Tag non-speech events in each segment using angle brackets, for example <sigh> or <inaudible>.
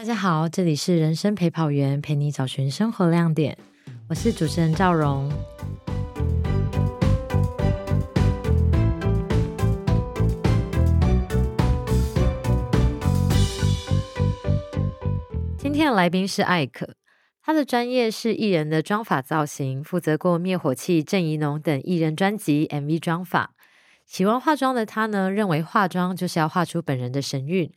大家好，这里是人生陪跑员，陪你找寻生活亮点。我是主持人赵荣。今天的来宾是艾可，他的专业是艺人的妆发造型，负责过灭火器、郑怡农等艺人专辑 MV 妆发。喜欢化妆的他呢，认为化妆就是要画出本人的神韵。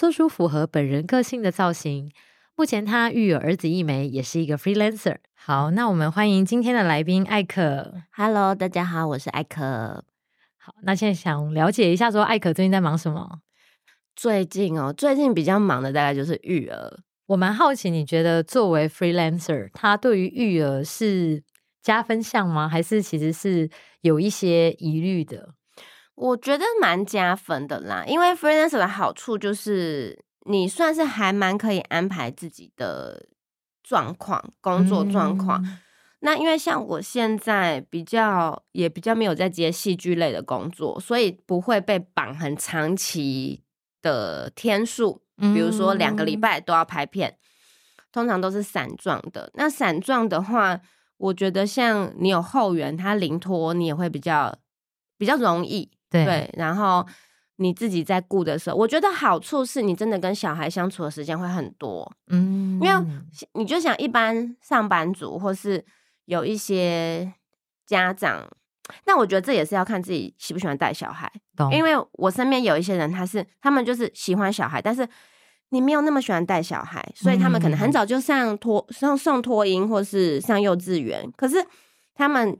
做出符合本人个性的造型。目前他育有儿子一枚，也是一个 freelancer。好，那我们欢迎今天的来宾艾可。Hello，大家好，我是艾可。好，那现在想了解一下，说艾可最近在忙什么？最近哦，最近比较忙的大概就是育儿。我蛮好奇，你觉得作为 freelancer，他对于育儿是加分项吗？还是其实是有一些疑虑的？我觉得蛮加分的啦，因为 freelancer 的好处就是你算是还蛮可以安排自己的状况、工作状况。那因为像我现在比较也比较没有在接戏剧类的工作，所以不会被绑很长期的天数，比如说两个礼拜都要拍片，通常都是散状的。那散状的话，我觉得像你有后援，他临托你也会比较比较容易。对，然后你自己在顾的时候，我觉得好处是你真的跟小孩相处的时间会很多，嗯，因为你就想一般上班族或是有一些家长，那我觉得这也是要看自己喜不喜欢带小孩，因为我身边有一些人，他是他们就是喜欢小孩，但是你没有那么喜欢带小孩，所以他们可能很早就上托上送托婴或是上幼稚园，可是他们。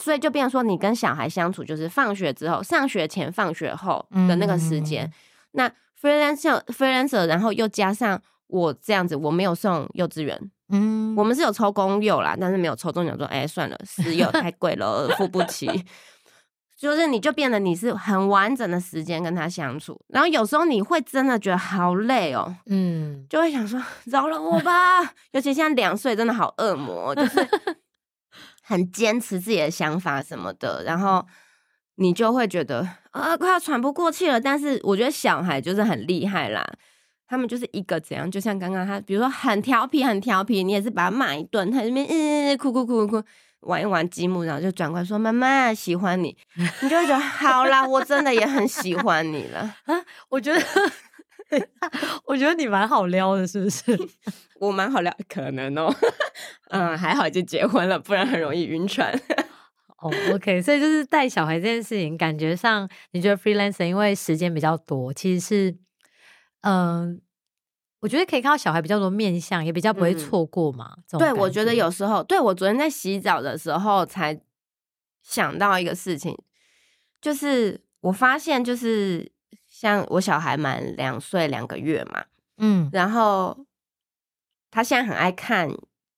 所以就变成说，你跟小孩相处就是放学之后、上学前、放学后的那个时间。那 freelancer freelancer，然后又加上我这样子，我没有送幼稚园，嗯，我们是有抽公幼啦，但是没有抽中奖，说哎算了，私幼太贵了，付不起。<laughs> 就是你就变得你是很完整的时间跟他相处，然后有时候你会真的觉得好累哦，嗯，就会想说 <laughs> 饶了我吧。<laughs> 尤其现在两岁，真的好恶魔，就是。很坚持自己的想法什么的，然后你就会觉得啊，快要喘不过气了。但是我觉得小孩就是很厉害啦，他们就是一个怎样，就像刚刚他，比如说很调皮，很调皮，你也是把他骂一顿，他那边嗯哭哭哭哭哭，玩一玩积木，然后就转过来说妈妈喜欢你，你就会觉得好啦，我真的也很喜欢你了 <laughs> 啊，我觉得。<laughs> 我觉得你蛮好撩的，是不是？<laughs> 我蛮好撩，可能哦。<laughs> 嗯，还好就结婚了，不然很容易晕船。哦，OK，所以就是带小孩这件事情，感觉上你觉得 freelancer 因为时间比较多，其实是，嗯，我觉得可以看到小孩比较多面相，也比较不会错过嘛。对，我觉得有时候，对我昨天在洗澡的时候才想到一个事情，就是我发现就是。像我小孩满两岁两个月嘛，嗯，然后他现在很爱看，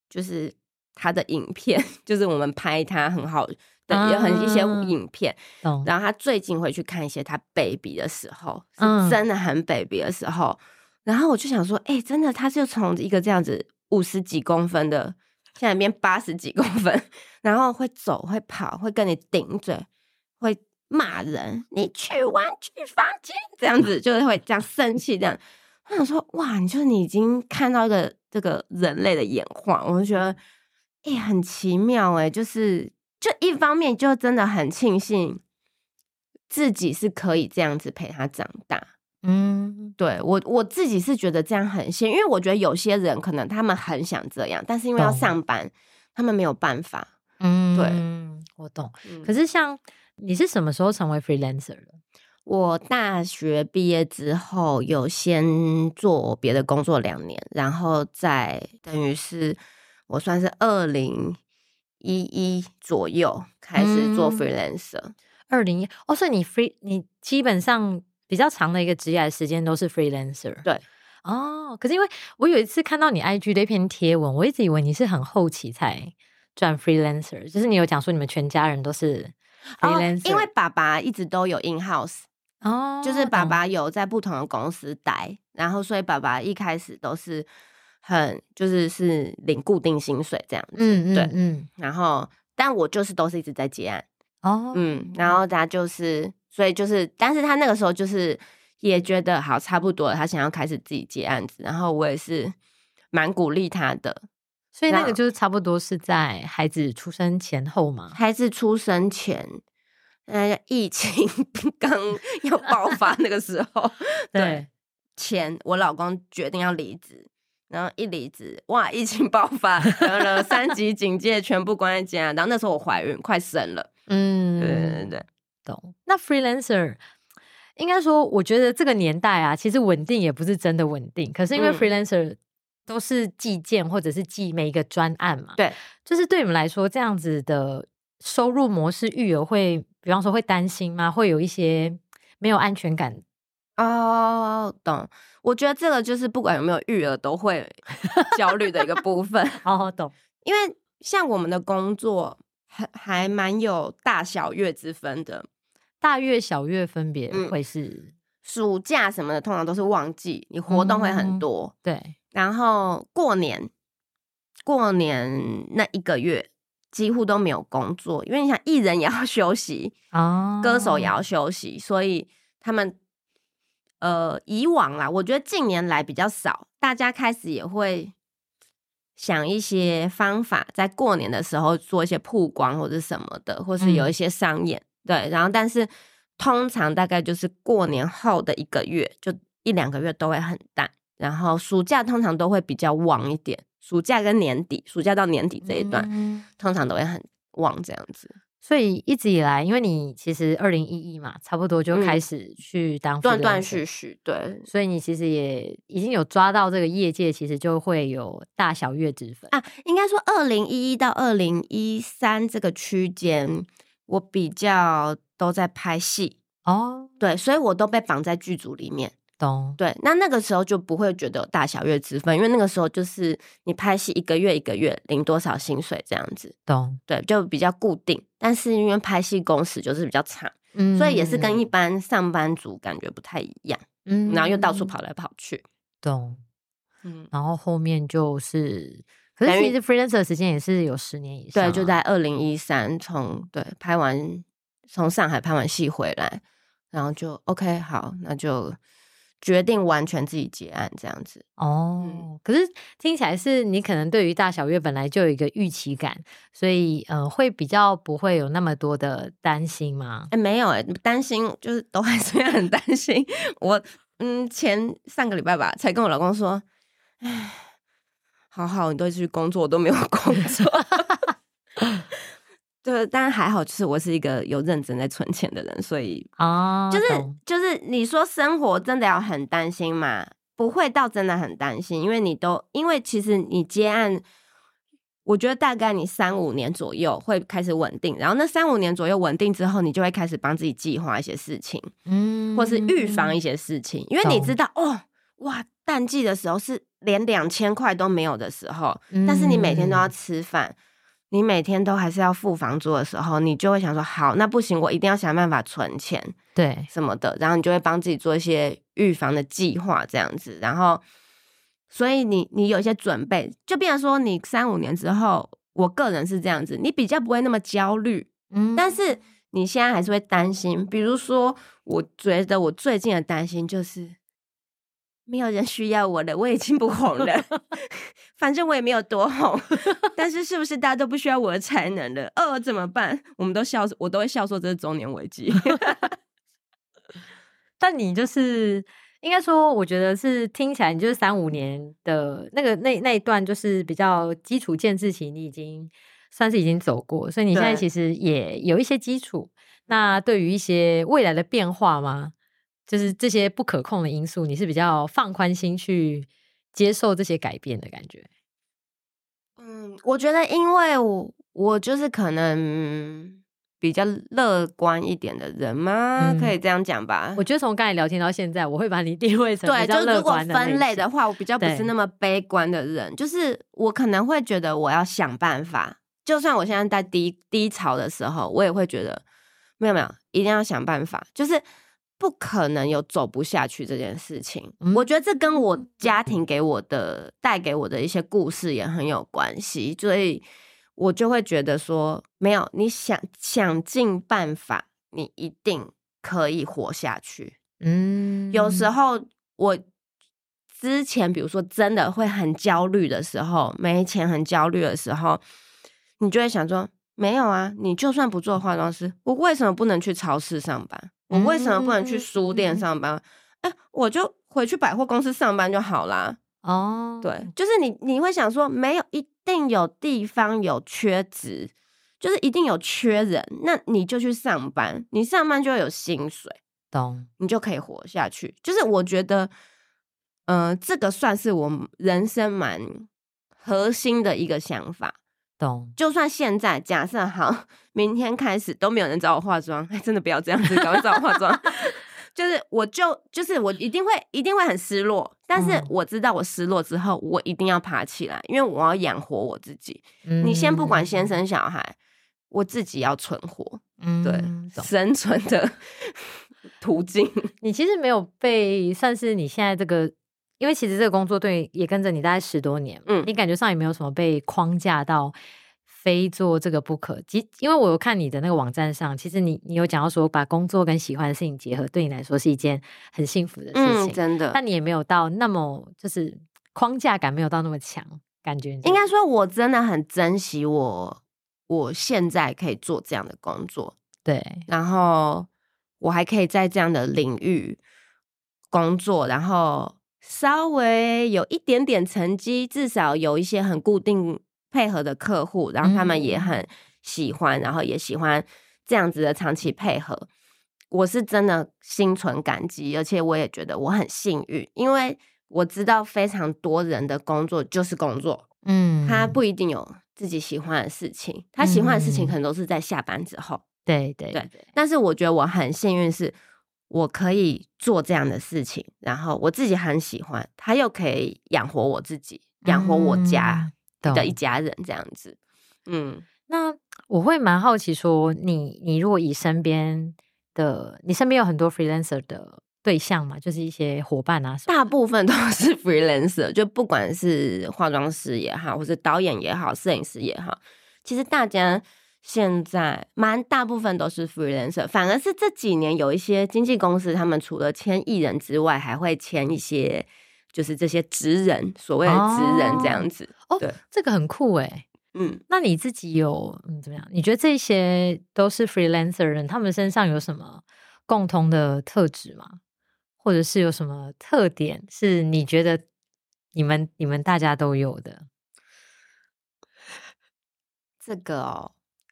就是他的影片，<laughs> 就是我们拍他很好的也很一些影片，然后他最近会去看一些他 baby 的时候，是真的很 baby 的时候，然后我就想说，哎，真的，他就从一个这样子五十几公分的，现在变八十几公分，<laughs> 然后会走会跑，会跟你顶嘴，会。骂人，你去玩具房间这样子，就是会这样生气这样。我想说，哇，你就是你已经看到一个这个人类的演化，我就觉得，哎，很奇妙哎，就是就一方面就真的很庆幸自己是可以这样子陪他长大。嗯，对我我自己是觉得这样很幸因为我觉得有些人可能他们很想这样，但是因为要上班，他们没有办法。嗯，对，我懂。可是像。你是什么时候成为 freelancer 的？我大学毕业之后有先做别的工作两年，然后再等于是我算是二零一一左右开始做 freelancer。二零一哦，所以你 free 你基本上比较长的一个职业时间都是 freelancer。对哦，可是因为我有一次看到你 IG 的一篇贴文，我一直以为你是很后期才转 freelancer，就是你有讲说你们全家人都是。哦，因为爸爸一直都有 in house，哦，就是爸爸有在不同的公司待，然后所以爸爸一开始都是很就是是领固定薪水这样子，嗯嗯，对，嗯，然后但我就是都是一直在接案，哦，嗯，然后他就是所以就是，但是他那个时候就是也觉得好差不多了，他想要开始自己接案子，然后我也是蛮鼓励他的。所以那个就是差不多是在孩子出生前后嘛，孩子出生前，呃，疫情 <laughs> 刚要爆发那个时候，<laughs> 对，前我老公决定要离职，然后一离职，哇，疫情爆发，然后三级警戒，全部关在家，然后那时候我怀孕，快生了，嗯，对对对，懂。那 freelancer 应该说，我觉得这个年代啊，其实稳定也不是真的稳定，可是因为 freelancer。都是寄件或者是寄每一个专案嘛？对，就是对你们来说，这样子的收入模式育儿会，比方说会担心吗？会有一些没有安全感哦。懂，我觉得这个就是不管有没有育儿都会 <laughs> 焦虑的一个部分。哦，懂。因为像我们的工作还还蛮有大小月之分的，大月小月分别会是暑假什么的，通常都是旺季，你活动会很多。对。然后过年，过年那一个月几乎都没有工作，因为你想艺人也要 <laughs> 休息啊，歌手也要休息，所以他们呃以往啦，我觉得近年来比较少，大家开始也会想一些方法，在过年的时候做一些曝光或者什么的，或是有一些商演，对，然后但是通常大概就是过年后的一个月，就一两个月都会很淡。然后暑假通常都会比较旺一点，暑假跟年底，暑假到年底这一段，通常都会很旺这样子。所以一直以来，因为你其实二零一一嘛，差不多就开始去当断断续续，对，所以你其实也已经有抓到这个业界，其实就会有大小月之分啊。应该说二零一一到二零一三这个区间，我比较都在拍戏哦，对，所以我都被绑在剧组里面。懂。对，那那个时候就不会觉得有大小月之分，因为那个时候就是你拍戏一个月一个月领多少薪水这样子，懂。对，就比较固定。但是因为拍戏工时就是比较长，嗯，所以也是跟一般上班族感觉不太一样，嗯，然后又到处跑来跑去，懂，嗯，然后后面就是，可是其实 freelancer 时间也是有十年以上，对，就在二零一三从对拍完从上海拍完戏回来，然后就 OK 好，那就。决定完全自己结案这样子哦，可是听起来是你可能对于大小月本来就有一个预期感，所以呃会比较不会有那么多的担心吗？哎，没有哎，担心就是都还是很担心。我嗯前上个礼拜吧，才跟我老公说，哎，好好，你都去工作，我都没有工作。<laughs> 对，当然还好，就是我是一个有认真在存钱的人，所以哦，就是就是你说生活真的要很担心嘛？不会到真的很担心，因为你都因为其实你接案，我觉得大概你三五年左右会开始稳定，然后那三五年左右稳定之后，你就会开始帮自己计划一些事情，嗯，或是预防一些事情，因为你知道哦，哇，淡季的时候是连两千块都没有的时候，但是你每天都要吃饭。你每天都还是要付房租的时候，你就会想说：好，那不行，我一定要想办法存钱，对，什么的。然后你就会帮自己做一些预防的计划，这样子。然后，所以你你有一些准备，就变成说，你三五年之后，我个人是这样子，你比较不会那么焦虑，嗯。但是你现在还是会担心，比如说，我觉得我最近的担心就是。没有人需要我了，我已经不红了。<laughs> 反正我也没有多红，但是是不是大家都不需要我的才能了？哦，怎么办？我们都笑，我都会笑说这是中年危机。<laughs> <laughs> 但你就是应该说，我觉得是听起来你就是三五年的那个那那一段，就是比较基础建制期，你已经算是已经走过，所以你现在其实也有一些基础。那对于一些未来的变化吗？就是这些不可控的因素，你是比较放宽心去接受这些改变的感觉。嗯，我觉得，因为我我就是可能比较乐观一点的人吗？可以这样讲吧？我觉得从刚才聊天到现在，我会把你定位成对，就如果分类的话，我比较不是那么悲观的人。就是我可能会觉得我要想办法，就算我现在在低低潮的时候，我也会觉得没有没有，一定要想办法，就是。不可能有走不下去这件事情，我觉得这跟我家庭给我的带给我的一些故事也很有关系，所以我就会觉得说，没有，你想想尽办法，你一定可以活下去。嗯，有时候我之前，比如说真的会很焦虑的时候，没钱很焦虑的时候，你就会想说，没有啊，你就算不做化妆师，我为什么不能去超市上班？我为什么不能去书店上班？哎，我就回去百货公司上班就好啦。哦，对，就是你你会想说，没有一定有地方有缺职，就是一定有缺人，那你就去上班，你上班就会有薪水，懂，你就可以活下去。就是我觉得，嗯，这个算是我人生蛮核心的一个想法。懂，就算现在假设好，<laughs> 明天开始都没有人找我化妆，<laughs> 哎，真的不要这样子，赶快找我化妆。<laughs> 就是我就就是我一定会一定会很失落，但是我知道我失落之后，我一定要爬起来，因为我要养活我自己。你先不管先生小孩，我自己要存活，嗯对，生存的途径。你其实没有被算是你现在这个，因为其实这个工作对也跟着你大概十多年，嗯，你感觉上也没有什么被框架到。非做这个不可，即因为我有看你的那个网站上，其实你你有讲到说，把工作跟喜欢的事情结合，对你来说是一件很幸福的事情，真的。但你也没有到那么就是框架感没有到那么强，感觉应该说，我真的很珍惜我我现在可以做这样的工作，对，然后我还可以在这样的领域工作，然后稍微有一点点成绩，至少有一些很固定。配合的客户，然后他们也很喜欢，然后也喜欢这样子的长期配合。我是真的心存感激，而且我也觉得我很幸运，因为我知道非常多人的工作就是工作，嗯，他不一定有自己喜欢的事情，他喜欢的事情可能都是在下班之后。对对对，但是我觉得我很幸运，是我可以做这样的事情，然后我自己很喜欢，他又可以养活我自己，养活我家。的一家人这样子，嗯，那我会蛮好奇，说你你如果以身边的，你身边有很多 freelancer 的对象嘛，就是一些伙伴啊，大部分都是 freelancer，就不管是化妆师也好，或者导演也好，摄影师也好，其实大家现在蛮大部分都是 freelancer，反而是这几年有一些经纪公司，他们除了签艺人之外，还会签一些。就是这些职人，所谓的职人这样子哦，对，这个很酷哎，嗯，那你自己有嗯怎么样？你觉得这些都是 freelancer 人，他们身上有什么共同的特质吗？或者是有什么特点是你觉得你们你们大家都有的？这个哦，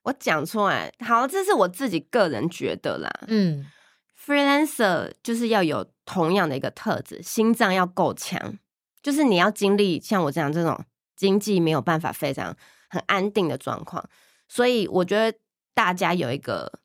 我讲出来，好，这是我自己个人觉得啦，嗯。freelancer 就是要有同样的一个特质，心脏要够强，就是你要经历像我这样这种经济没有办法非常很安定的状况，所以我觉得大家有一个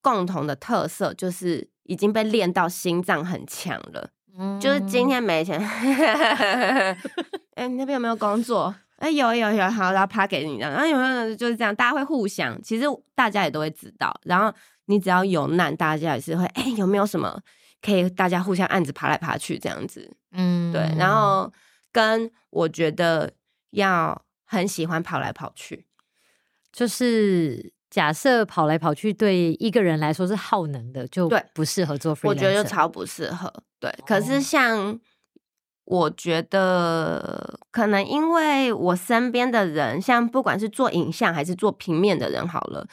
共同的特色，就是已经被练到心脏很强了。嗯，就是今天没钱，<laughs> 哎，你那边有没有工作？哎，有有有，好，然后发给你，然后有没有就是这样，大家会互相，其实大家也都会知道，然后。你只要有难，大家也是会哎，有没有什么可以大家互相案子爬来爬去这样子？嗯，对。然后跟我觉得要很喜欢跑来跑去，就是假设跑来跑去对一个人来说是耗能的，就对不适合做。我觉得就超不适合。对，可是像我觉得可能因为我身边的人，像不管是做影像还是做平面的人，好了。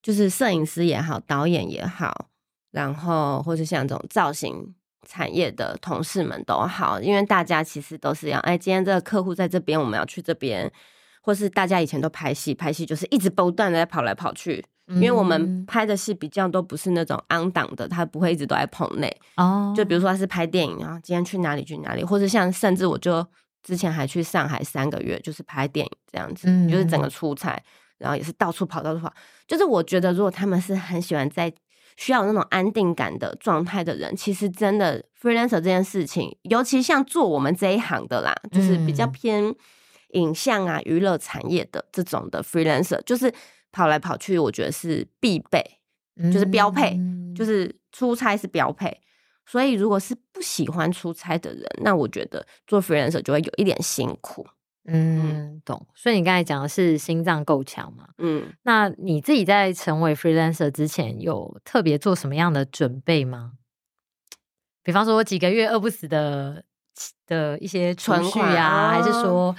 就是摄影师也好，导演也好，然后或是像这种造型产业的同事们都好，因为大家其实都是要，哎，今天这个客户在这边，我们要去这边，或是大家以前都拍戏，拍戏就是一直不断的在跑来跑去，因为我们拍的戏比较都不是那种安档的，他不会一直都在棚内哦。就比如说他是拍电影，然后今天去哪里去哪里，或者像甚至我就之前还去上海三个月，就是拍电影这样子，就是整个出差。然后也是到处跑，到处跑。就是我觉得，如果他们是很喜欢在需要那种安定感的状态的人，其实真的 freelancer 这件事情，尤其像做我们这一行的啦，就是比较偏影像啊、娱乐产业的这种的 freelancer，就是跑来跑去，我觉得是必备，就是标配，就是出差是标配。所以，如果是不喜欢出差的人，那我觉得做 freelancer 就会有一点辛苦。嗯，懂。所以你刚才讲的是心脏够强嘛？嗯，那你自己在成为 freelancer 之前，有特别做什么样的准备吗？比方说几个月饿不死的的一些储蓄存款啊，还是哦说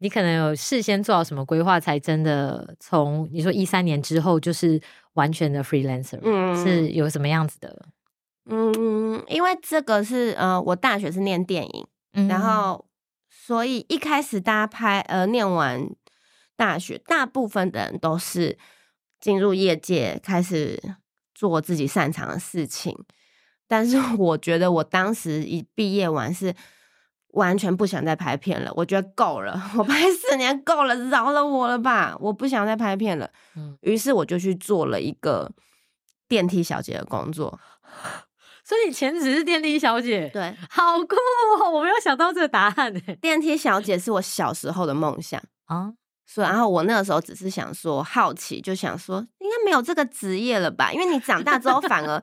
你可能有事先做好什么规划，才真的从你说一三年之后就是完全的 freelancer，嗯是有什么样子的？嗯，因为这个是呃，我大学是念电影，嗯然后所以一开始大家拍呃念完大学，大部分的人都是进入业界开始做自己擅长的事情。但是我觉得我当时一毕业完是完全不想再拍片了，我觉得够了，我拍 <laughs> 四年够了，饶了我了吧，我不想再拍片了。嗯于是我就去做了一个电梯小姐的工作。<laughs> 所以你前职是电梯小姐，对，好酷哦！我没有想到这个答案哎。电梯小姐是我小时候的梦想。<laughs> 啊，所以，然后我那个时候只是想说好奇，就想说应该没有这个职业了吧？因为你长大之后反而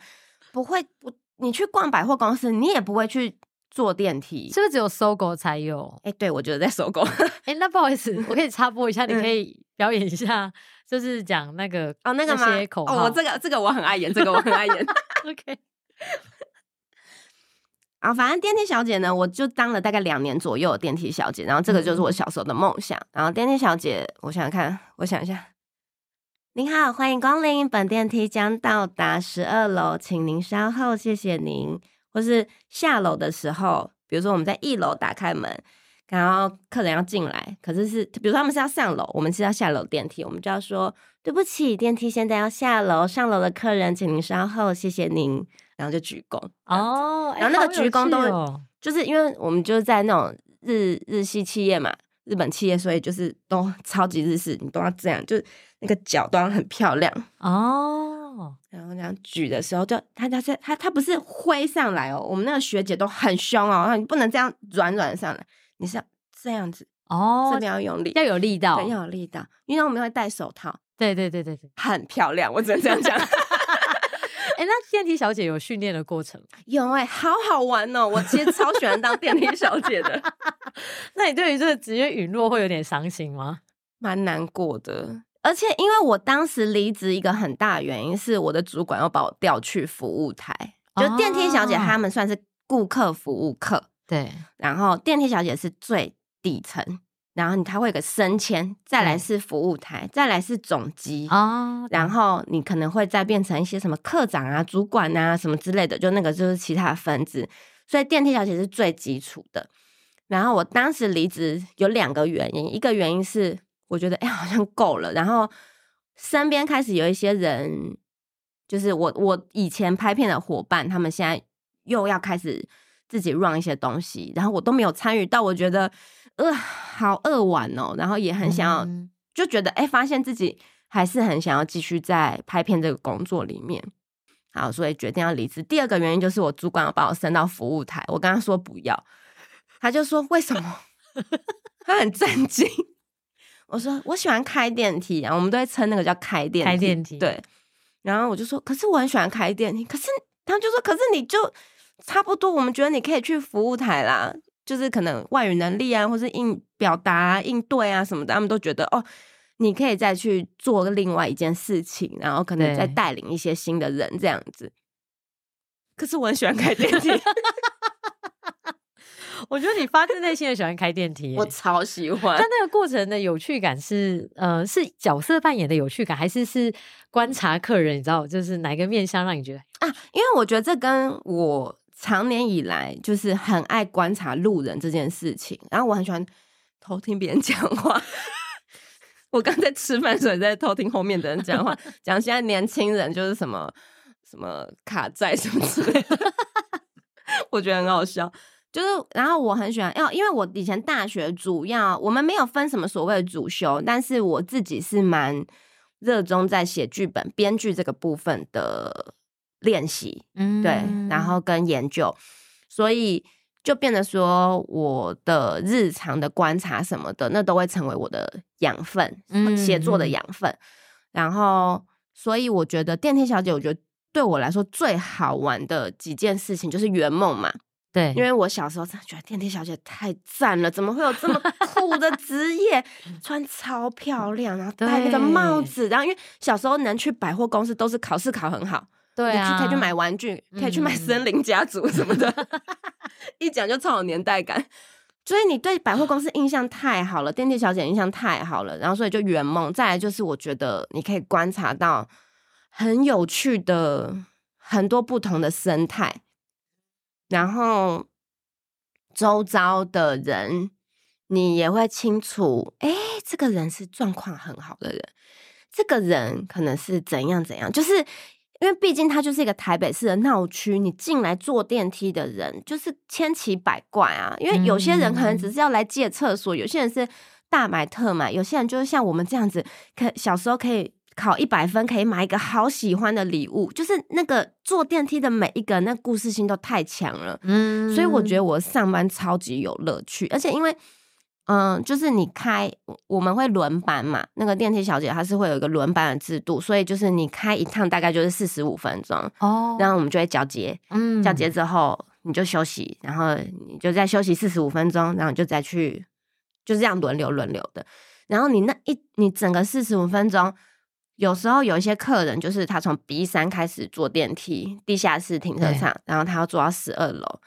不会不，你去逛百货公司，你也不会去坐电梯。是不是只有搜狗才有？哎、对，我觉得在搜狗 <laughs> 哎、那不好意思，我可以插播一下，你嗯可以表演一下，就是讲那个哦，那个吗？口。哦，我这个这个我很爱演，这个我很爱演。<laughs> OK，<laughs> 啊，反正电梯小姐呢，我就当了大概两年左右的电梯小姐，然后这个就是我小时候的梦想。然后电梯小姐，我想想看，我想一下。您好，欢迎光临，本电梯将到达十二楼，请您稍后，谢谢您。或是下楼的时候，比如说我们在一楼打开门，然后客人要进来，可是是比如说他们是要上楼，我们是要下楼电梯，我们就要说对不起，电梯现在要下楼，上楼的客人请您稍后，谢谢您，然后就鞠躬。哦，哎然后那个鞠躬都哦就是因为我们就是在那种日日系企业嘛，日本企业，所以就是都 <laughs> 超级日式，你都要这样，就是那个脚都要很漂亮。哦，然后这样举的时候就，他他是他他不是挥上来哦，我们那个学姐都很凶哦，然后你不能这样软软上来，你是要这样子，哦这，边要用力，要有力道对，，要有力道，因为我们会戴手套，对对对对对。<laughs> 很漂亮，我只能这样讲。<laughs> 哎、那电梯小姐有训练的过程吗，有哎、好好玩哦！我其实超喜欢当电梯小姐的，<laughs> 那你对于这个职业陨落会有点伤心吗？蛮难过的。而且因为我当时离职一个很大的原因是我的主管要把我调去服务台，就电梯小姐哦她们算是顾客服务客，对，然后电梯小姐是最底层，然后你它会有个升迁，再来是服务台，再来是总机。哦，然后你可能会再变成一些什么科长啊、主管啊什么之类的，就那个就是其他的分支。所以电梯小姐是最基础的。然后我当时离职有两个原因，一个原因是我觉得哎、好像够了，然后身边开始有一些人，就是我我以前拍片的伙伴，他们现在又要开始自己 run 一些东西，然后我都没有参与到，我觉得呃好扼腕哦，然后也很想要。嗯就觉得哎、诶发现自己还是很想要继续在拍片这个工作里面。好，所以决定要离职。第二个原因就是我主管要把我升到服务台，我跟他说不要，他就说为什么？<laughs> 他很震惊。我说我喜欢开电梯啊，我们都会称那个叫开电梯。开电梯对。然后我就说，可是我很喜欢开电梯，可是他就说，可是你就差不多，我们觉得你可以去服务台啦，就是可能外语能力啊，或是应表达、啊、应对啊什么的，他们都觉得哦，你可以再去做另外一件事情，然后可能再带领一些新的人这样子。可是我很喜欢开电梯，<laughs> 我觉得你发自内心的喜欢开电梯耶、我超喜欢但。那个过程的有趣感是，呃，是角色扮演的有趣感，还是是观察客人？你知道，就是哪个面相让你觉得啊，因为我觉得这跟我常年以来就是很爱观察路人这件事情，然后我很喜欢偷听别人讲话。<laughs> 我刚在吃饭的时候也在偷听后面的人讲话，讲现在年轻人就是什么什么卡债什么之类的，<laughs> 我觉得很好笑。就是，然后我很喜欢，要因为我以前大学主要我们没有分什么所谓的主修，但是我自己是蛮热衷在写剧本、编剧这个部分的练习，嗯对，然后跟研究，所以就变得说我的日常的观察什么的，那都会成为我的养分，嗯写作的嗯养分。然后，所以我觉得电梯小姐，我觉得对我来说最好玩的几件事情就是圆梦嘛，对，因为我小时候真的觉得电梯小姐太赞了，怎么会有这么酷的职业？<laughs> 穿超漂亮，然后戴那个帽子，然后因为小时候能去百货公司都是考试考很好，对啊，可以去买玩具，可以去买森林家族什么的，<laughs> 一讲就超有年代感。所以你对百货公司印象太好了，电梯小姐印象太好了，然后所以就圆梦。再来就是我觉得你可以观察到很有趣的很多不同的生态，然后周遭的人你也会清楚，哎，这个人是状况很好的人，这个人可能是怎样怎样，就是。因为毕竟它就是一个台北市的闹区，你进来坐电梯的人就是千奇百怪啊。因为有些人可能只是要来借厕所，有些人是大买特买，有些人就是像我们这样子，可小时候可以考一百分，可以买一个好喜欢的礼物。就是那个坐电梯的每一个，那故事性都太强了。嗯，所以我觉得我上班超级有乐趣，而且因为。嗯，就是你开，我们会轮班嘛。那个电梯小姐她是会有一个轮班的制度，所以就是你开一趟大概就是四十五分钟哦，然后我们就会交接，嗯，交接之后你就休息，然后你就再休息四十五分钟，然后就再去，就这样轮流轮流的。然后你那一你整个四十五分钟，有时候有一些客人就是他从 B 三开始坐电梯，地下室停车场，然后他要坐到十二楼，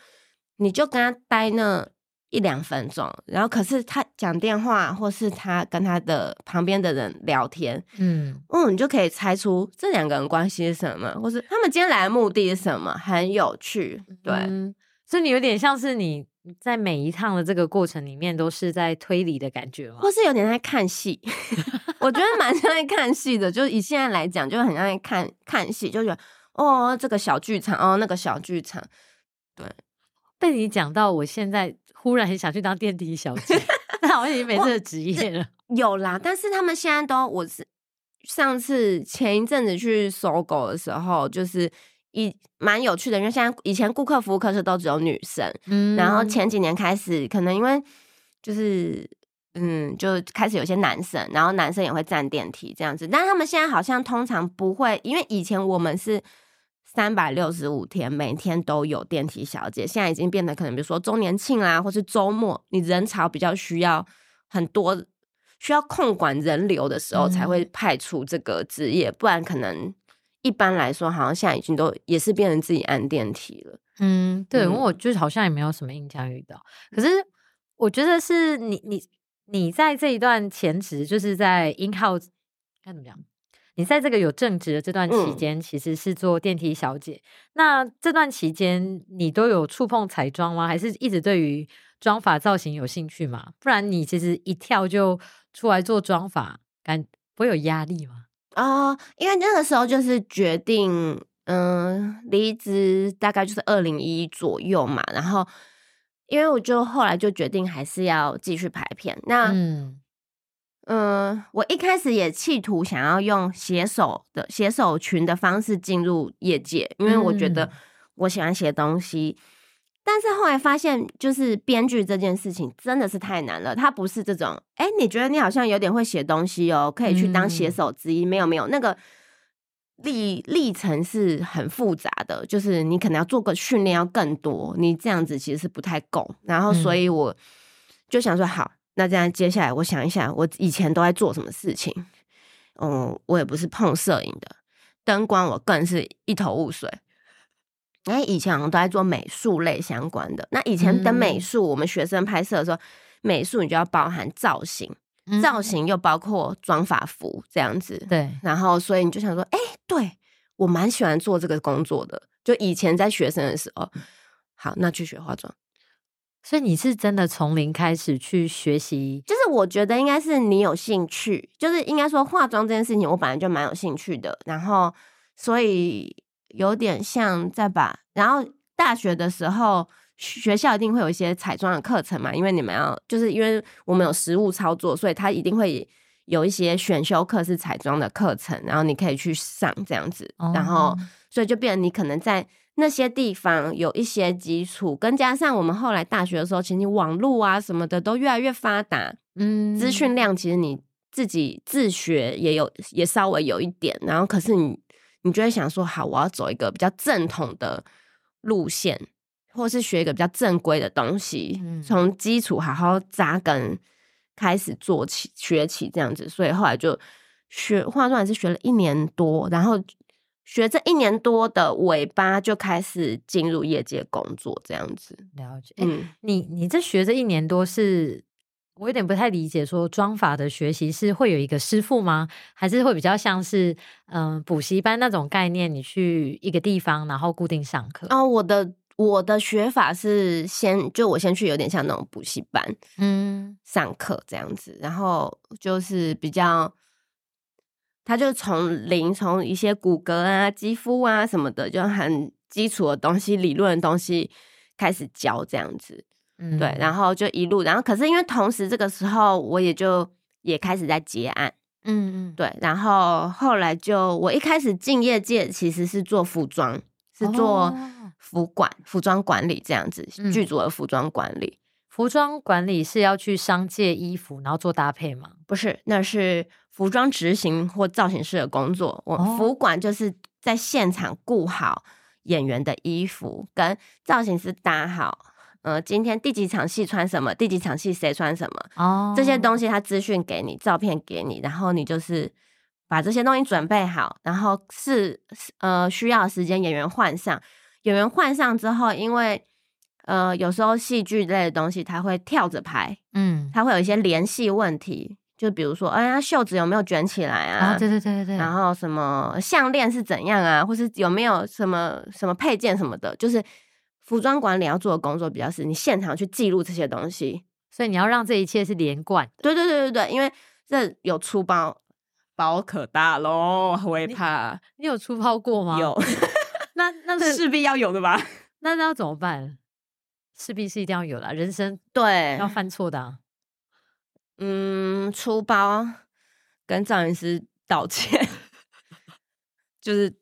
你就跟他待那。一两分钟，然后可是他讲电话，或是他跟他的旁边的人聊天，嗯，嗯，你就可以猜出这两个人关系是什么，或是他们今天来的目的是什么，很有趣，对。所以你有点像是你在每一趟的这个过程里面都是在推理的感觉吗？或是有点在看戏？<laughs> 我觉得蛮像在看戏的，就是以现在来讲，就很像在看看戏，就觉得哦，这个小剧场，哦，那个小剧场，对。被你讲到，我现在。忽然很想去当电梯小姐，<laughs> 那好像已经没这个职业了。有啦，但是他们现在都，我是上次前一阵子去搜狗的时候，就是一蛮有趣的，因为现在以前顾客服务科室都只有女生，嗯，然后前几年开始，可能因为就是嗯，就开始有些男生，然后男生也会站电梯这样子，但他们现在好像通常不会，因为以前我们是。三百六十五天，每天都有电梯小姐。现在已经变得可能，比如说周年庆啦，或是周末，你人潮比较需要很多，需要控管人流的时候，才会派出这个职业。不然，可能一般来说，好像现在已经都也是变成自己按电梯了。嗯，对，我就是好像也没有什么印象遇到。可是我觉得是你，你，你在这一段前职，就是在 in house 该怎么讲？你在这个有正职的这段期间，其实是做电梯小姐。那这段期间，你都有触碰彩妆吗？还是一直对于妆法造型有兴趣吗？不然你其实一跳就出来做妆法，感不会有压力吗？啊，因为那个时候就是决定，嗯，离职大概就是二零一左右嘛。然后，因为我就后来就决定还是要继续拍片。那嗯，我一开始也企图想要用写手的写手群的方式进入业界，因为我觉得我喜欢写东西。但是后来发现，就是编剧这件事情真的是太难了。它不是这种，哎，你觉得你好像有点会写东西哦，可以去当写手之一。没有没有，那个历历程是很复杂的，就是你可能要做个训练要更多，你这样子其实是不太够。然后，所以我就想说，好。那这样，接下来我想一想，我以前都在做什么事情？嗯，我也不是碰摄影的，灯光我更是一头雾水。哎，以前好像都在做美术类相关的。那以前的美术，我们学生拍摄的时候，美术你就要包含造型，造型又包括妆发服这样子。对，然后所以你就想说，哎，对我蛮喜欢做这个工作的。就以前在学生的时候，好，那去学化妆。所以你是真的从零开始去学习，就是我觉得应该是你有兴趣，就是应该说化妆这件事情，我本来就蛮有兴趣的。然后，所以有点像在把，然后大学的时候，学校一定会有一些彩妆的课程嘛，因为你们要，就是因为我们有实物操作，所以它一定会有一些选修课是彩妆的课程，然后你可以去上这样子，然后所以就变成你可能在。那些地方有一些基础，跟加上我们后来大学的时候，其实你网络啊什么的都越来越发达，嗯，资讯量其实你自己自学也有，也稍微有一点。然后，可是你你就会想说，好，我要走一个比较正统的路线，或是学一个比较正规的东西，从基础好好扎根开始做起学起这样子。所以后来就学化妆，还是学了一年多，然后。学这一年多的尾巴就开始进入业界工作，这样子。了解。嗯，你你这学这一年多是，我有点不太理解，说妆法的学习是会有一个师傅吗？还是会比较像是嗯补习班那种概念？你去一个地方，然后固定上课？哦，我的我的学法是先就我先去有点像那种补习班，嗯，上课这样子，然后就是比较。他就从零，从一些骨骼啊、肌肤啊什么的，就很基础的东西、理论的东西开始教这样子，嗯，对，然后就一路，然后可是因为同时这个时候我也就也开始在结案，嗯嗯，对，然后后来就我一开始进业界其实是做服装，是做服管、服装管理这样子，剧组的服装管理。服装管理是要去商借衣服，然后做搭配吗？不是，那是服装执行或造型师的工作。我服管就是在现场顾好演员的衣服，跟造型师搭好。呃，今天第几场戏穿什么？第几场戏谁穿什么？哦，这些东西他资讯给你，照片给你，然后你就是把这些东西准备好，然后是呃需要时间演员换上，演员换上之后，因为。呃，有时候戏剧类的东西，他会跳着拍，嗯，他会有一些联系问题，就比如说，哎呀，袖子有没有卷起来啊？对对对对对。然后什么项链是怎样啊？或是有没有什么什么配件什么的？就是服装管理要做的工作，比较是你现场去记录这些东西，所以你要让这一切是连贯。对对对对对，因为这有出包，包可大喽，会怕。你有出包过吗？有。<laughs> <laughs> 那那势必要有的吧？<laughs> 那那要怎么办？势必是一定要有的，人生对要犯错的。嗯，出包跟造型师道歉，就是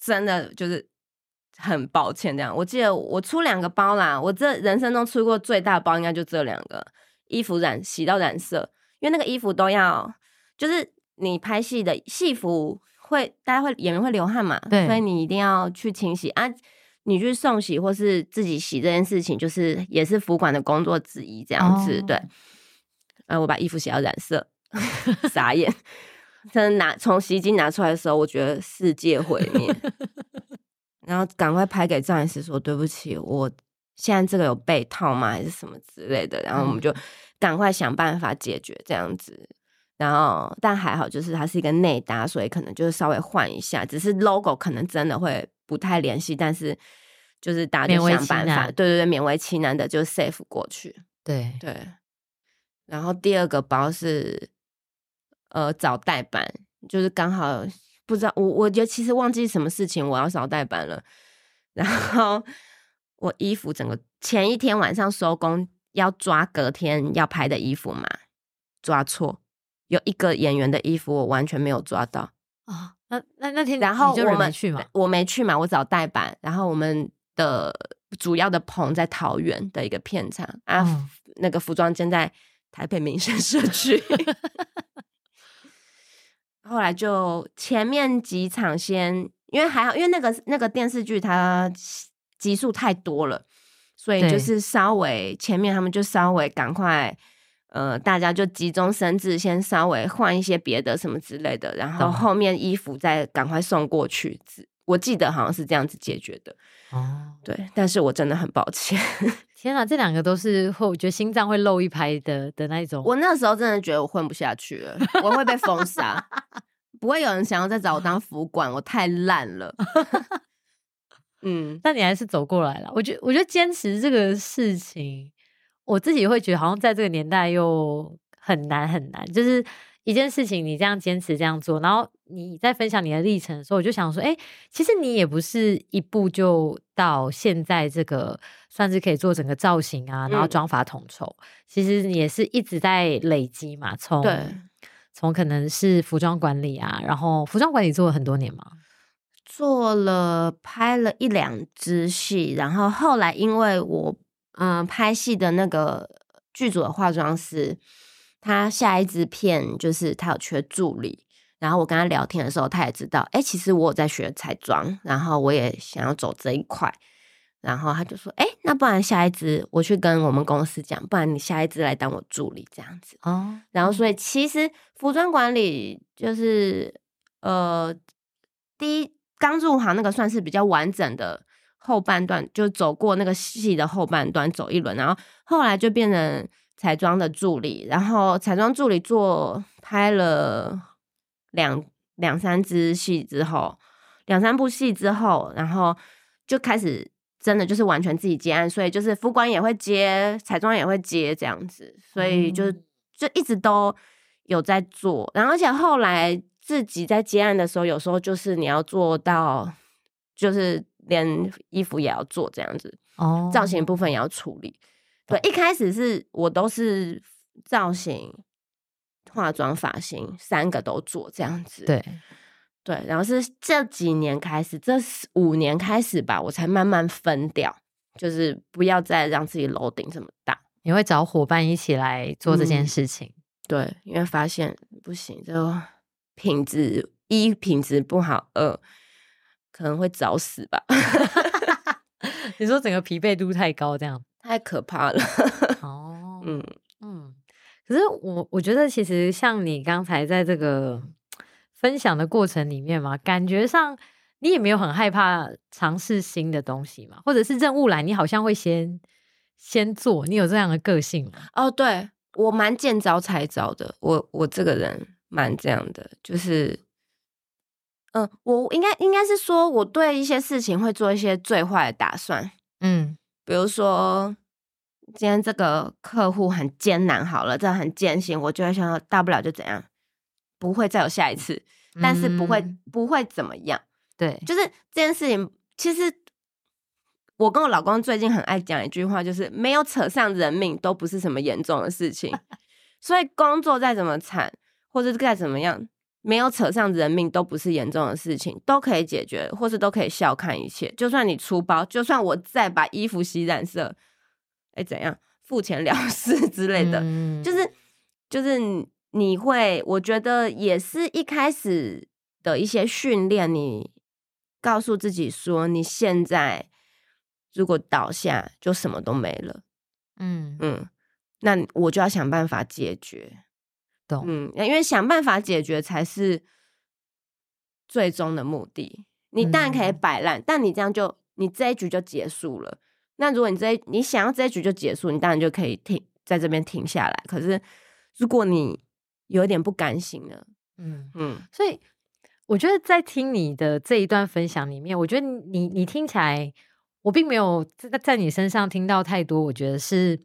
真的就是很抱歉这样。我记得我出两个包啦，我这人生中出过最大包应该就这两个衣服染洗到染色，因为那个衣服都要，就是你拍戏的戏服会，大家会演员会流汗嘛，对，所以你一定要去清洗啊。你去送洗或是自己洗这件事情，就是也是服管的工作之一，这样子对。呃，我把衣服洗到染色，<laughs> 傻眼。<laughs> 真的拿从洗衣机拿出来的时候，我觉得世界毁灭。<laughs> 然后赶快拍给赵医师说对不起，我现在这个有被套吗？还是什么之类的？然后我们就赶快想办法解决这样子。然后但还好，就是它是一个内搭，所以可能就是稍微换一下，只是 logo 可能真的会。不太联系，但是就是大家想办法，对对对，勉为其难的就 save 过去。对对。然后第二个包是呃找代班，就是刚好不知道我，我觉得其实忘记什么事情，我要找代班了。然后我衣服整个前一天晚上收工要抓隔天要拍的衣服嘛，抓错，有一个演员的衣服我完全没有抓到啊。那那那天，然后我们去嘛，我没去嘛，我找代班。然后我们的主要的棚在桃园的一个片场啊，那个服装间在台北民生社区。<laughs> 后来就前面几场先，因为还好，因为那个那个电视剧它集数太多了，所以就是稍微前面他们就稍微赶快。呃，大家就集中生智，先稍微换一些别的什么之类的，然后后面衣服再赶快送过去。我记得好像是这样子解决的。哦，对，但是我真的很抱歉。天啊，这两个都是会，我觉得心脏会漏一拍的的那种。我那时候真的觉得我混不下去了，我会被封杀，不会有人想要再找我当 <laughs> 副管，我太烂了。<laughs> 嗯，但你还是走过来了。我觉，我觉得坚持这个事情。我自己会觉得，好像在这个年代又很难很难。就是一件事情，你这样坚持这样做，然后你在分享你的历程的时候，我就想说，哎，其实你也不是一步就到现在这个算是可以做整个造型啊，然后妆发统筹，其实也是一直在累积嘛。从从可能是服装管理啊，然后服装管理做了很多年嘛，做了拍了一两支戏，然后后来因为我。嗯，拍戏的那个剧组的化妆师，他下一支片就是他有缺助理，然后我跟他聊天的时候，他也知道，哎，其实我有在学彩妆，然后我也想要走这一块，然后他就说，哎，那不然下一支我去跟我们公司讲，不然你下一支来当我助理这样子哦。然后所以其实服装管理就是呃，第一刚入行那个算是比较完整的后半段，就走过那个戏的后半段走一轮，然后后来就变成彩妆的助理，然后彩妆助理做拍了两两三支戏之后，两三部戏之后，然后就开始真的就是完全自己接案，所以就是副官也会接，彩妆也会接这样子，所以就就一直都有在做，然后而且后来。自己在接案的时候，有时候就是你要做到，就是连衣服也要做这样子哦，造型部分也要处理。对，一开始是我都是造型、化妆、发型三个都做这样子。对对，然后是这几年开始，这五年开始吧，我才慢慢分掉，就是不要再让自己楼顶这么大。你会找伙伴一起来做这件事情？对，因为发现不行就。品质一品质不好，二可能会早死吧。<laughs> 你说整个疲惫度太高，这样太可怕了。<laughs> 哦，嗯嗯。可是我我觉得，其实像你刚才在这个分享的过程里面嘛，感觉上你也没有很害怕尝试新的东西嘛，或者是任务来，你好像会先先做。你有这样的个性吗？哦，对我蛮见招拆招的。我我这个人。蛮这样的，就是，嗯，我应该应该是说，我对一些事情会做一些最坏的打算，嗯，比如说今天这个客户很艰难，好了，这很艰辛，我就会想，大不了就怎样，不会再有下一次，但是不会不会怎么样，对，就是这件事情，其实我跟我老公最近很爱讲一句话，就是没有扯上人命都不是什么严重的事情，<laughs> 所以工作再怎么惨。或者再怎么样，没有扯上人命都不是严重的事情，都可以解决，或是都可以笑看一切。就算你出包，就算我再把衣服洗染色，<laughs> 哎，怎样付钱了事 <laughs> 之类的，就是就是你会，我觉得也是一开始的一些训练，你告诉自己说，你现在如果倒下，就什么都没了。嗯嗯，那我就要想办法解决。嗯，因为想办法解决才是最终的目的。你当然可以摆烂，但你这样就你这一局就结束了。那如果你这你想要这一局就结束，你当然就可以停在这边停下来。可是如果你有点不甘心了，嗯嗯，所以我觉得在听你的这一段分享里面，我觉得你你听起来，我并没有在在你身上听到太多，我觉得是。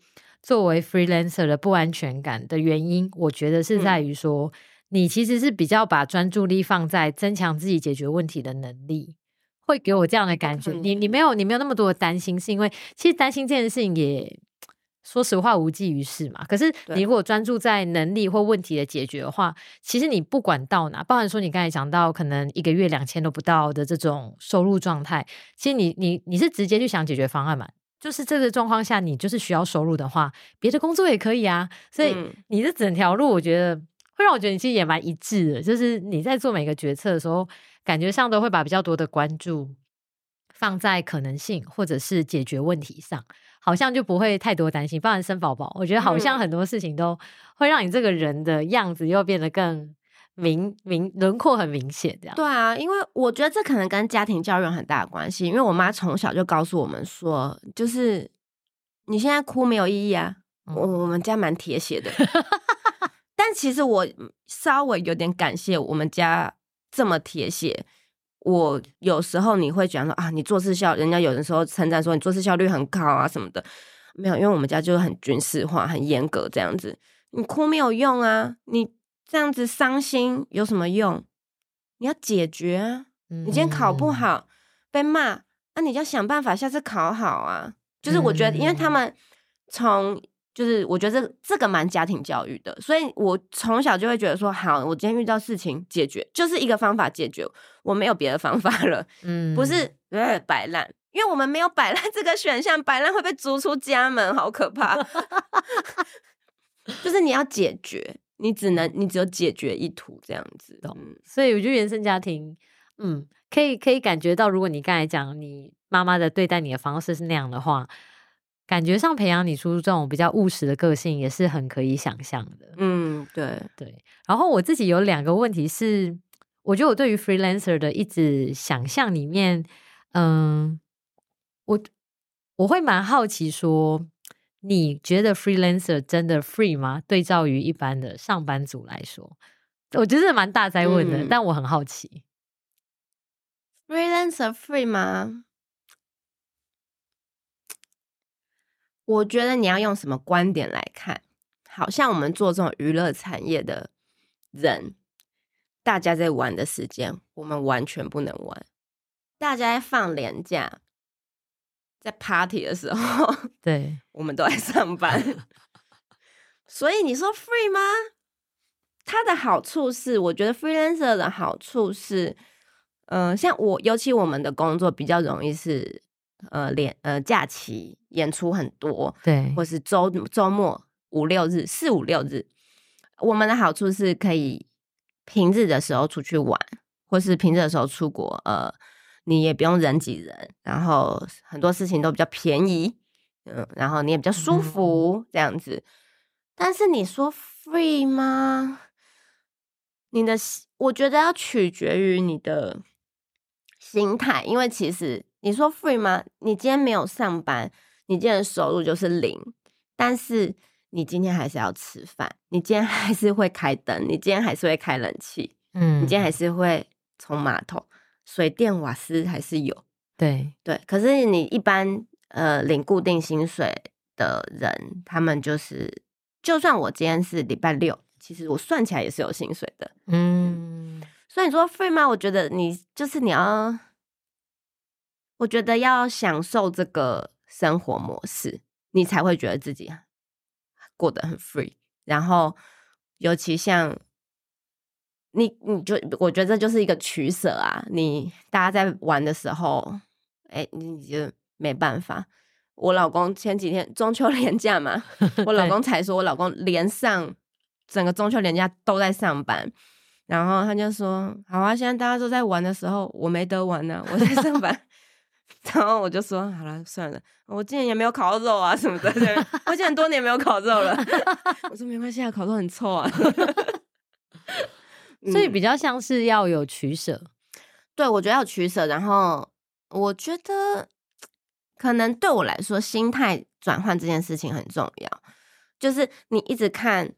作为 freelancer 的不安全感的原因，我觉得是在于说，你其实是比较把专注力放在增强自己解决问题的能力，会给我这样的感觉。你你没有你没有那么多的担心，是因为其实担心这件事情也说实话无济于事嘛。可是你如果专注在能力或问题的解决的话，其实你不管到哪，包含说你刚才讲到可能一个月两千都不到的这种收入状态，其实你你你是直接去想解决方案嘛。就是这个状况下，你就是需要收入的话，别的工作也可以啊。所以你的整条路，我觉得会让我觉得你其实也蛮一致的。就是你在做每个决策的时候，感觉上都会把比较多的关注放在可能性或者是解决问题上，好像就不会太多担心。包含生宝宝，我觉得好像很多事情都会让你这个人的样子又变得更。明明轮廓很明显，这样对啊，因为我觉得这可能跟家庭教育有很大的关系。因为我妈从小就告诉我们说，就是你现在哭没有意义啊。我我们家蛮铁血的，<laughs> 但其实我稍微有点感谢我们家这么铁血。我有时候你会讲说啊，你做事效，人家有的时候称赞说你做事效率很高啊什么的，没有，因为我们家就是很军事化、很严格这样子。你哭没有用啊，你。这样子伤心有什么用？你要解决啊！你今天考不好被骂，那你就要想办法下次考好啊！就是我觉得，因为他们从就是我觉得这这个蛮家庭教育的，所以我从小就会觉得说，好，我今天遇到事情解决就是一个方法解决，我没有别的方法了。嗯，不是呃摆烂，因为我们没有摆烂这个选项，摆烂会被逐出家门，好可怕。<laughs> 就是你要解决。你只能，你只有解决一途这样子，嗯，所以我觉得原生家庭，嗯，可以可以感觉到，如果你刚才讲你妈妈的对待你的方式是那样的话，感觉上培养你出这种比较务实的个性，也是很可以想象的，嗯，对对。然后我自己有两个问题是，我觉得我对于 freelancer 的一直想象里面，嗯，我我会蛮好奇说，你觉得 freelancer 真的 free 吗？对照于一般的上班族来说，我觉得蛮大在问的，嗯但我很好奇。freelancer free 吗？我觉得你要用什么观点来看？好像我们做这种娱乐产业的人，大家在玩的时间，我们完全不能玩。大家在放年假，在 party 的时候，<laughs> 对，我们都在上班。<laughs> 所以你说 free 吗？它的好处是，我觉得 freelancer 的好处是，呃，像我，尤其我们的工作比较容易是，呃，连呃假期演出很多，对，或是周周末五六日、四五六日。我们的好处是可以平日的时候出去玩，或是平日的时候出国，呃，你也不用人挤人，然后很多事情都比较便宜，嗯，然后你也比较舒服这样子。但是你说 free 吗？你的心我觉得要取决于你的心态，因为其实你说 free 吗？你今天没有上班，你今天的收入就是零，但是你今天还是要吃饭，你今天还是会开灯，你今天还是会开冷气，嗯，你今天还是会冲马桶，水电瓦斯还是有。对，对，可是你一般呃领固定薪水的人，他们就是，就算我今天是礼拜六，其实我算起来也是有薪水的。嗯，所以你说 free 吗？我觉得你就是你要，我觉得要享受这个生活模式，你才会觉得自己过得很 free。然后，尤其像你，你就我觉得这就是一个取舍啊。你大家在玩的时候，哎、你就没办法。我老公前几天中秋 <laughs> 连假嘛，我老公才说，我老公连上整个中秋连假都在上班。然后他就说：“好啊，现在大家都在玩的时候，我没得玩呢、我在上班。<laughs> ”然后我就说：“好了，算了，我今年也没有烤肉啊什么的，对我已经很多年没有烤肉了。<laughs> ”我说：“没关系啊，烤肉很臭啊。所以嗯比较像是要有取舍。对，我觉得要取舍。然后我觉得可能对我来说，心态转换这件事情很重要。就是你一直看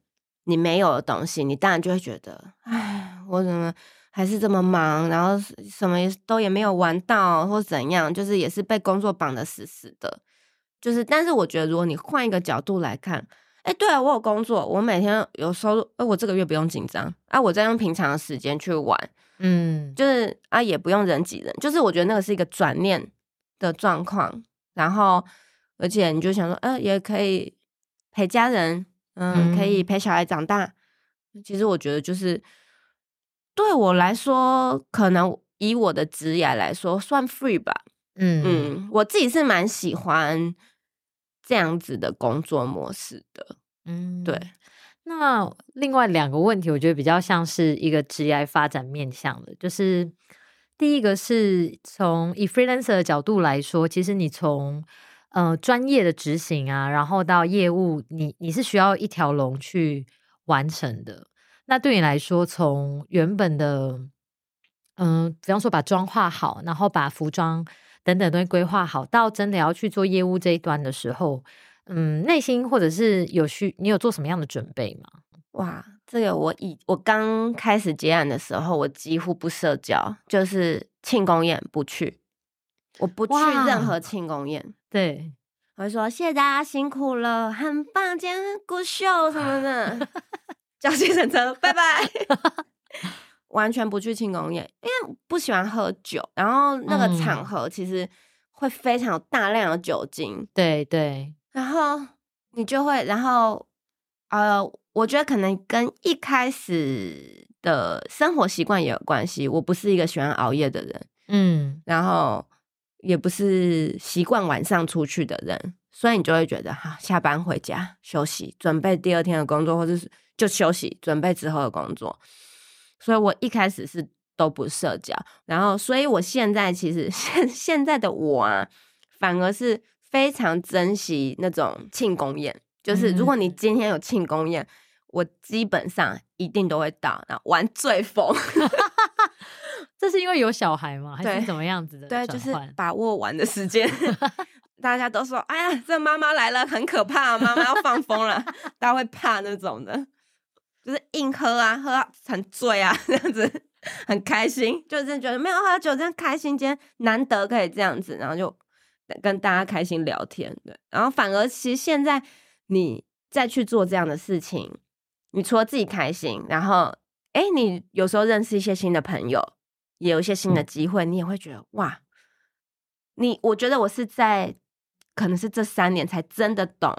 你没有的东西，你当然就会觉得，哎，我怎么还是这么忙，然后什么都也没有玩到，或怎样，就是也是被工作绑得死死的。就是，但是我觉得，如果你换一个角度来看，哎，对啊，我有工作，我每天有收入，哎，我这个月不用紧张啊，我在用平常的时间去玩，嗯，就是啊，也不用人挤人，就是我觉得那个是一个转念的状况，然后而且你就想说，呃，也可以陪家人，嗯，可以嗯陪小孩长大。其实我觉得就是对我来说，可能以我的职业来说，算 free 吧。嗯嗯，嗯，我自己是蛮喜欢这样子的工作模式的。嗯，对。那另外两个问题，我觉得比较像是一个职业发展面向的，就是第一个是从以 freelancer 的角度来说，其实你从呃专业的执行啊，然后到业务，你你是需要一条龙去完成的。那对你来说，从原本的嗯、比方说把妆化好，然后把服装等等东西规划好，到真的要去做业务这一端的时候，嗯，内心或者是有需，你有做什么样的准备吗？哇，这个我以我刚开始接案的时候，我几乎不社交，就是庆功宴不去，我不去任何庆功宴。对，我会说谢谢大家辛苦了，很棒，今天 good show 什么的，<laughs> 叫计程车，拜拜。完全不去庆功宴，因为不喜欢喝酒，然后那个场嗯合其实会非常有大量的酒精，对对，然后你就会，然后呃，我觉得可能跟一开始的生活习惯也有关系。我不是一个喜欢熬夜的人，嗯然后也不是习惯晚上出去的人，所以你就会觉得哈，下班回家休息，准备第二天的工作，或者是就休息，准备之后的工作。所以我一开始是都不社交，然后所以我现在其实 <laughs> 现现在的我啊，反而是非常珍惜那种庆功宴，就是如果你今天有庆功宴，我基本上一定都会到，然后玩最疯。<laughs> 这是因为有小孩吗？还是怎么样子的对，就是把握玩的时间。<laughs> 大家都说：“哎呀，这妈妈来了，很可怕，妈妈要放风了。”大家会怕那种的，就是硬喝啊，喝到很醉啊，<laughs> 这样子很开心，就是觉得没有喝酒这样开心，今天难得可以这样子，然后就跟大家开心聊天，对，然后反而其实现在你再去做这样的事情，你除了自己开心，然后哎，你有时候认识一些新的朋友，也有一些新的机会，你也会觉得哇，你我觉得我是在可能是这三年才真的懂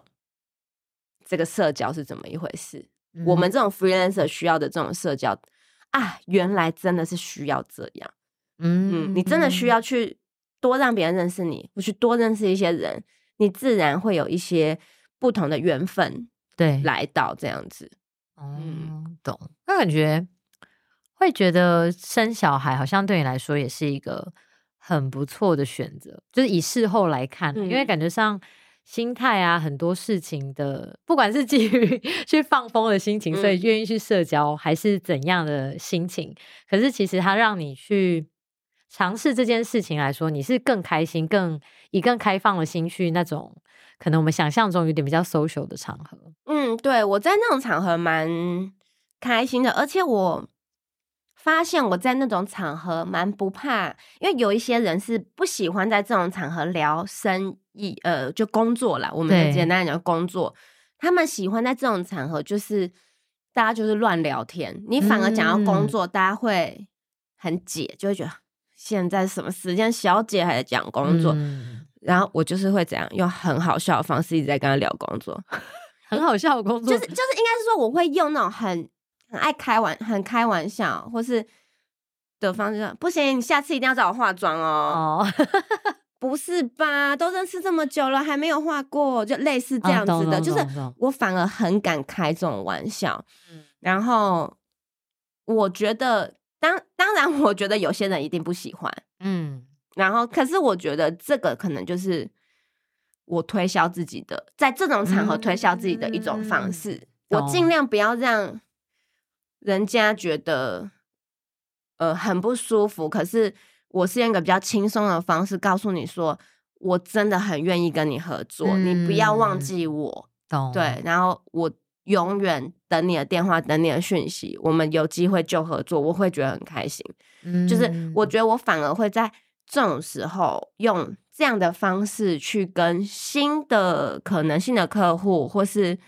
这个社交是怎么一回事。我们这种 freelancer 需要的这种社交啊，原来真的是需要这样。嗯，你真的需要去多让别人认识你，或去多认识一些人，你自然会有一些不同的缘分对来到这样子。嗯，懂。那感觉会觉得生小孩好像对你来说也是一个很不错的选择，就是以事后来看，因为嗯感觉上心态啊，很多事情的，不管是基于 <laughs> 去放风的心情，所以嗯愿意去社交，还是怎样的心情，可是其实它让你去。尝试这件事情来说，你是更开心、更以更开放的心去那种可能我们想象中有点比较 social 的场合。嗯，对我在那种场合蛮开心的，而且我发现我在那种场合蛮不怕，因为有一些人是不喜欢在这种场合聊生意，呃，就工作啦。我们简单地讲工作，他们喜欢在这种场合就是大家就是乱聊天，你反而讲到工嗯作，大家会很解，就会觉得现在什么时间，小姐还在讲工作。嗯然后我就是会怎样用很好笑的方式一直在跟他聊工作，很好笑的工 <laughs> 作，就是就是应该是说我会用那种很很爱开玩很开玩笑或是的方式，不行，你下次一定要找我化妆哦。哦，<laughs> 不是吧？都认识这么久了，还没有化过，就类似这啊样子的，就是我反而很敢开这种玩笑。嗯然后我觉得，当当然，我觉得有些人一定不喜欢。嗯然后，可是我觉得这个可能就是我推销自己的，在这种场合推销自己的一种方式。我懂尽量不要让人家觉得呃很不舒服，可是我是用一个比较轻松的方式告诉你说，我真的很愿意跟你合作，你不要忘嗯记我。懂对，然后我永远等你的电话，等你的讯息，我们有机会就合作，我会觉得很开心。就是我嗯觉得我反而会在这种时候用这样的方式去跟新的可能性的客户或是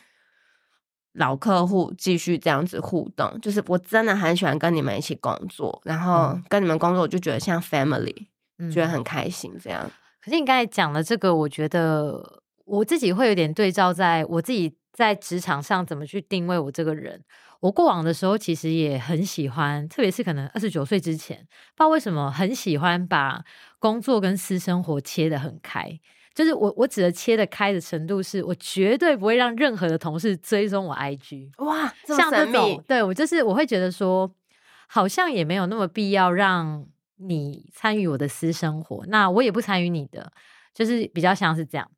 老客户继续这样子互动。就是我真的很喜欢跟你们一起工作，然后嗯跟你们工作，我就觉得像 family，、嗯觉得很开心。这样，可是你刚才讲的这个，我觉得我自己会有点对照，在我自己在职场上怎么去定位我这个人。我过往的时候其实也很喜欢，特别是可能二十九岁之前，不知道为什么很喜欢把工作跟私生活切得很开。就是我我指的切得开的程度，是我绝对不会让任何的同事追踪我 IG。哇，这么像这种，，对我就是我会觉得说，好像也没有那么必要让你参与我的私生活，那我也不参与你的，就是比较像是这样。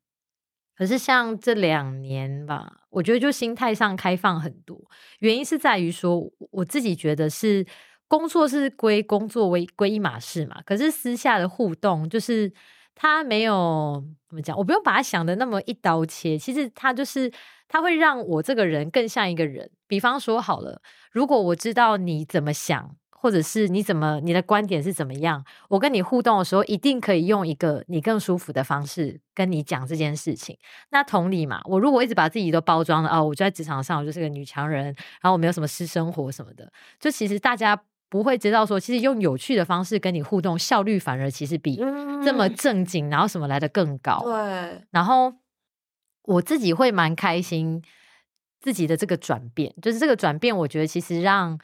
可是像这两年吧，我觉得就心态上开放很多，原因是在于说，我自己觉得是工作是归工作为归一码事嘛，可是私下的互动就是他没有怎么讲，我不用把他想的那么一刀切，其实他就是他会让我这个人更像一个人。比方说好了，如果我知道你怎么想。或者是你怎么你的观点是怎么样？我跟你互动的时候，一定可以用一个你更舒服的方式跟你讲这件事情。那同理嘛，我如果一直把自己都包装了哦，我就在职场上我就是个女强人，然后我没有什么私生活什么的，就其实大家不会知道说，其实用有趣的方式跟你互动，效率反而其实比这么嗯正经，然后什么来的更高。对，然后我自己会蛮开心自己的这个转变，就是这个转变，我觉得其实让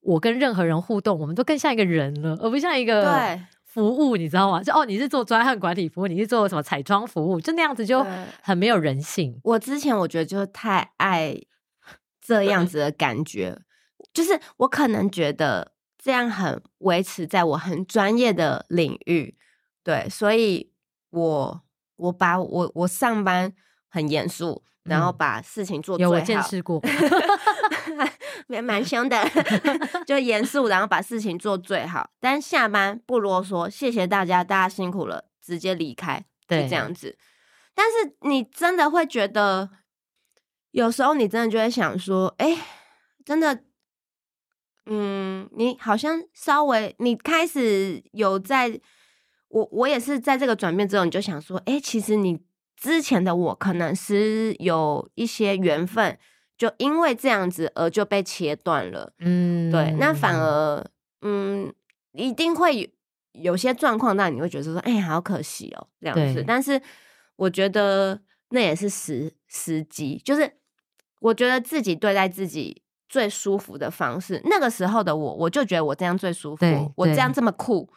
我跟任何人互动，我们都更像一个人了，而不像一个对服务，你知道吗？就哦，你是做专案管理服务，你是做什么彩妆服务，就那样子就很没有人性。我之前我觉得就是太爱这样子的感觉，就是我可能觉得这样很维持在我很专业的领域，对，所以我我把我我上班很严肃，然后把事情做有我最好，见识过，<laughs> 蛮蛮凶的，<laughs> 就严肃，然后把事情做最好。但下班不啰嗦，谢谢大家，大家辛苦了，直接离开，就对这样子。但是你真的会觉得，有时候你真的就会想说，哎、真的，嗯，你好像稍微你开始有在，我我也是在这个转变之后，你就想说，哎、其实你之前的我可能是有一些缘分，就因为这样子而就被切断了。嗯，对，那反而嗯，一定会有有些状况，那你会觉得说，哎、好可惜哦，这样子。但是我觉得那也是时时机，就是我觉得自己对待自己最舒服的方式。那个时候的我，我就觉得我这样最舒服，我这样这么酷，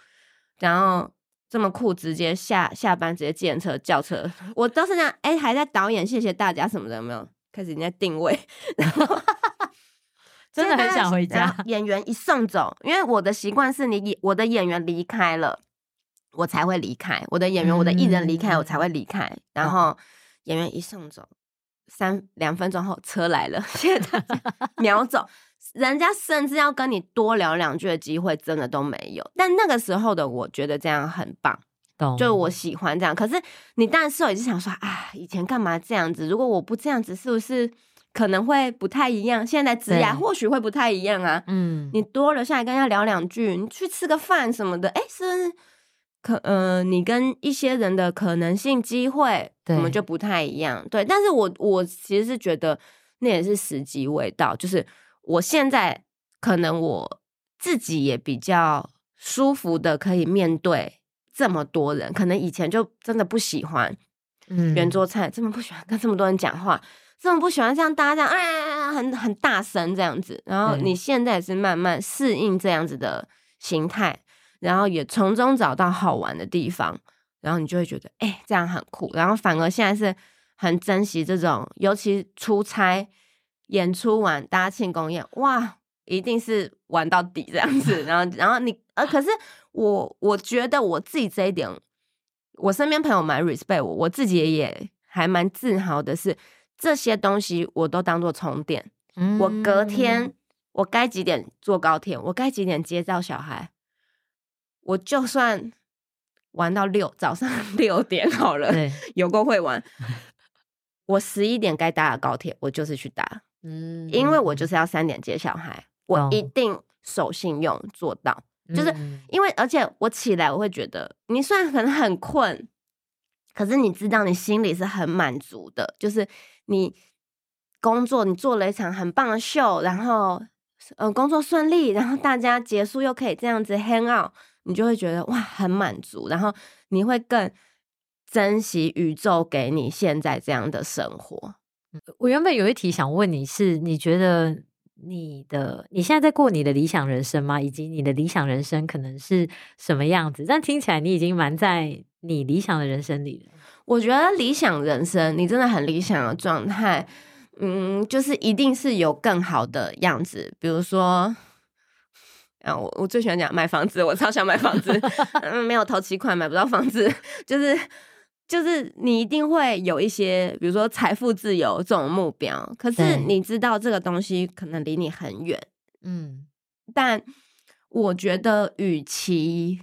然后。这么酷，直接下下班直接见车叫车，<laughs> 我都是这样。哎、还在导演，谢谢大家什么的，有没有？开始人家定位，然后 <laughs> 真的很想回家。演员一送走，因为我的习惯是你我的演员离开了，我才会离开。我的演员，我的艺人离开，嗯我才会离开。然后演员一送走，三两分钟后车来了，<laughs> 谢谢大家，秒走。<laughs> 人家甚至要跟你多聊两句的机会，真的都没有。但那个时候的我觉得这样很棒。懂，就我喜欢这样。可是你当然是也是想说啊，以前干嘛这样子？如果我不这样子，是不是可能会不太一样？现在职涯对或许会不太一样啊。嗯，你多留下来跟人家聊两句，你去吃个饭什么的，哎、是不是可呃，你跟一些人的可能性、机会，对我们就不太一样。对，但是我我其实是觉得那也是时机未到，就是我现在可能我自己也比较舒服的可以面对这么多人，可能以前就真的不喜欢嗯圆桌菜，这么不喜欢跟这么多人讲话，这么不喜欢像大家这样啊很很大声这样子。然后你现在也是慢慢适应这样子的形态，然后也从中找到好玩的地方，然后你就会觉得哎、这样很酷。然后反而现在是很珍惜这种，尤其出差演出完大家庆功宴，哇！一定是玩到底这样子，然后，然后你，呃，可是我我觉得我自己这一点，我身边朋友蛮 respect 我，我自己也还蛮自豪的是，这些东西我都当做充电。我隔天我该几点坐高铁，我该几点接到小孩，我就算玩到六早上 <laughs> 六点好了，有够会玩。我十一点该搭的高铁，我就是去搭，嗯因为我就是要三点接小孩，我一定守信用做到。就是嗯因为而且我起来我会觉得，你虽然可能很困，可是你知道你心里是很满足的，就是你工作你做了一场很棒的秀，然后呃工作顺利，然后大家结束又可以这样子 hang out，你就会觉得哇很满足，然后你会更珍惜宇宙给你现在这样的生活。我原本有一题想问你是，你觉得你的你现在在过你的理想人生吗？以及你的理想人生可能是什么样子？但听起来你已经蛮在你理想的人生里了。我觉得理想人生，你真的很理想的状态，嗯，就是一定是有更好的样子。比如说，啊，我我最喜欢讲买房子，我超想买房子，<laughs> 嗯，没有头期款买不到房子，就是就是你一定会有一些，比如说财富自由这种目标，可是你知道这个东西可能离你很远，嗯。但我觉得，与其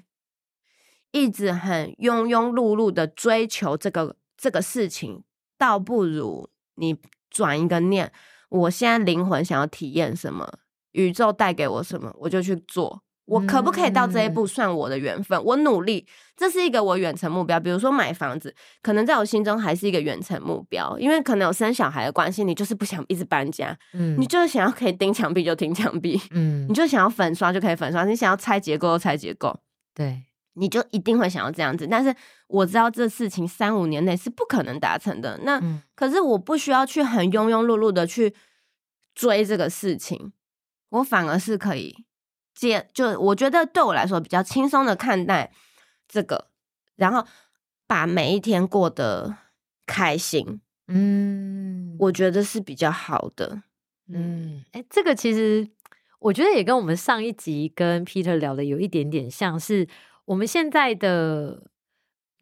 一直很庸庸碌碌的追求这个这个事情，倒不如你转一个念，我现在灵魂想要体验什么，宇宙带给我什么，我就去做。我可不可以到这一步，算我的缘分。我努力，这是一个我远程目标。比如说买房子，可能在我心中还是一个远程目标，因为可能有生小孩的关系，你就是不想一直搬家，嗯你就是想要可以钉墙壁就钉墙壁。嗯你就想要粉刷就可以粉刷，你想要拆结构就拆结构，对你就一定会想要这样子。但是我知道这事情三五年内是不可能达成的。那、嗯可是我不需要去很庸庸碌碌的去追这个事情，我反而是可以接，就我觉得对我来说比较轻松的看待这个，然后把每一天过得开心，嗯我觉得是比较好的。嗯，哎、这个其实我觉得也跟我们上一集跟 Peter 聊的有一点点像是，我们现在的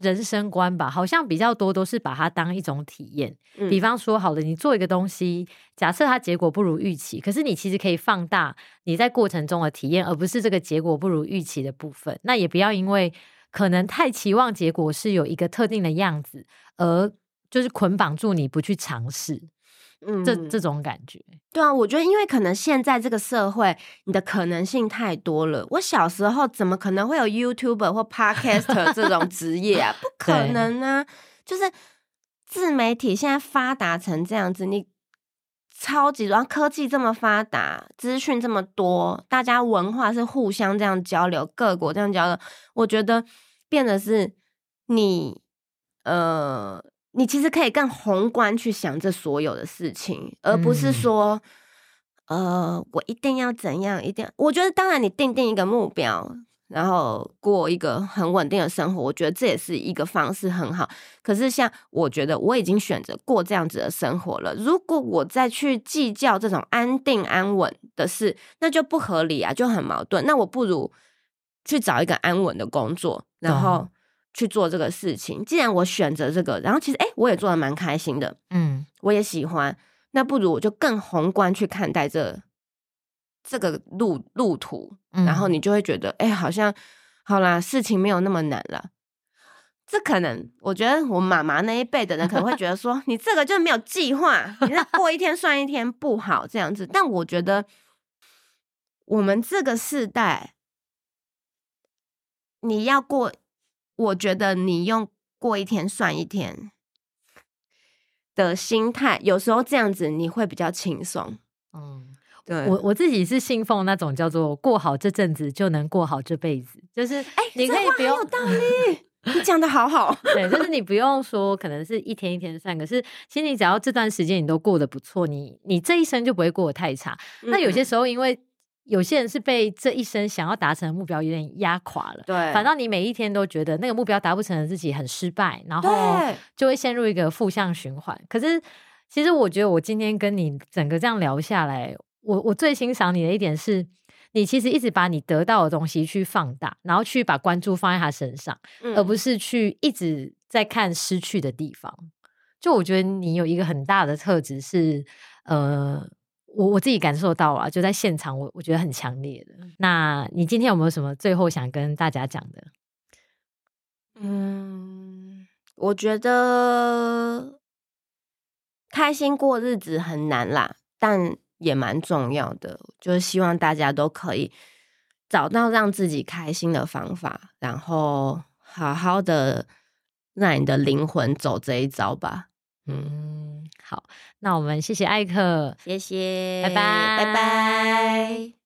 人生观吧，好像比较多都是把它当一种体验。嗯比方说，好的，你做一个东西，假设它结果不如预期，可是你其实可以放大你在过程中的体验，而不是这个结果不如预期的部分。那也不要因为可能太期望结果是有一个特定的样子，而就是捆绑住你不去尝试。嗯这这种感觉，对啊，我觉得因为可能现在这个社会，你的可能性太多了。我小时候怎么可能会有 YouTuber 或 Podcaster 这种职业啊？不 <laughs> 可能啊！就是自媒体现在发达成这样子，你超级，然后科技这么发达，资讯这么多，大家文化是互相这样交流，各国这样交流，我觉得变得是你呃。你其实可以更宏观去想这所有的事情，而不是嗯说，呃，我一定要怎样，一定要。我觉得，当然你定定一个目标，然后过一个很稳定的生活，我觉得这也是一个方式，很好。可是，像我觉得我已经选择过这样子的生活了，如果我再去计较这种安定安稳的事，那就不合理啊，就很矛盾。那我不如去找一个安稳的工作，然后。去做这个事情，既然我选择这个，然后其实哎、欸，我也做的蛮开心的，嗯，我也喜欢，那不如我就更宏观去看待这这个路路途，嗯然后你就会觉得，哎、欸，好像好啦，事情没有那么难了。这可能，我觉得我妈妈那一辈的人可能会觉得说，<laughs> 你这个就没有计划，你那过一天算一天不好这样子。但我觉得，我们这个世代，你要过。我觉得你用过一天算一天的心态，有时候这样子你会比较轻松。嗯，对我我自己是信奉那种叫做过好这阵子就能过好这辈子，就是哎，你可以不用有道理，你讲的好好。<laughs> 对，就是你不用说可能是一天一天算，可是其实你只要这段时间你都过得不错，你你这一生就不会过得太差。那有些时候因为。有些人是被这一生想要达成的目标有点压垮了，对，反倒你每一天都觉得那个目标达不成的自己很失败，然后就会陷入一个负向循环。可是，其实我觉得我今天跟你整个这样聊下来，我我最欣赏你的一点是，你其实一直把你得到的东西去放大，然后去把关注放在他身上，嗯而不是去一直在看失去的地方。就我觉得你有一个很大的特质是，呃。我我自己感受到了，就在现场我，我觉得很强烈的。那你今天有没有什么最后想跟大家讲的？嗯，我觉得开心过日子很难啦，但也蛮重要的。就是希望大家都可以找到让自己开心的方法，然后好好的让你的灵魂走这一招吧。嗯，好，那我们谢谢艾克，谢谢，拜拜，拜拜。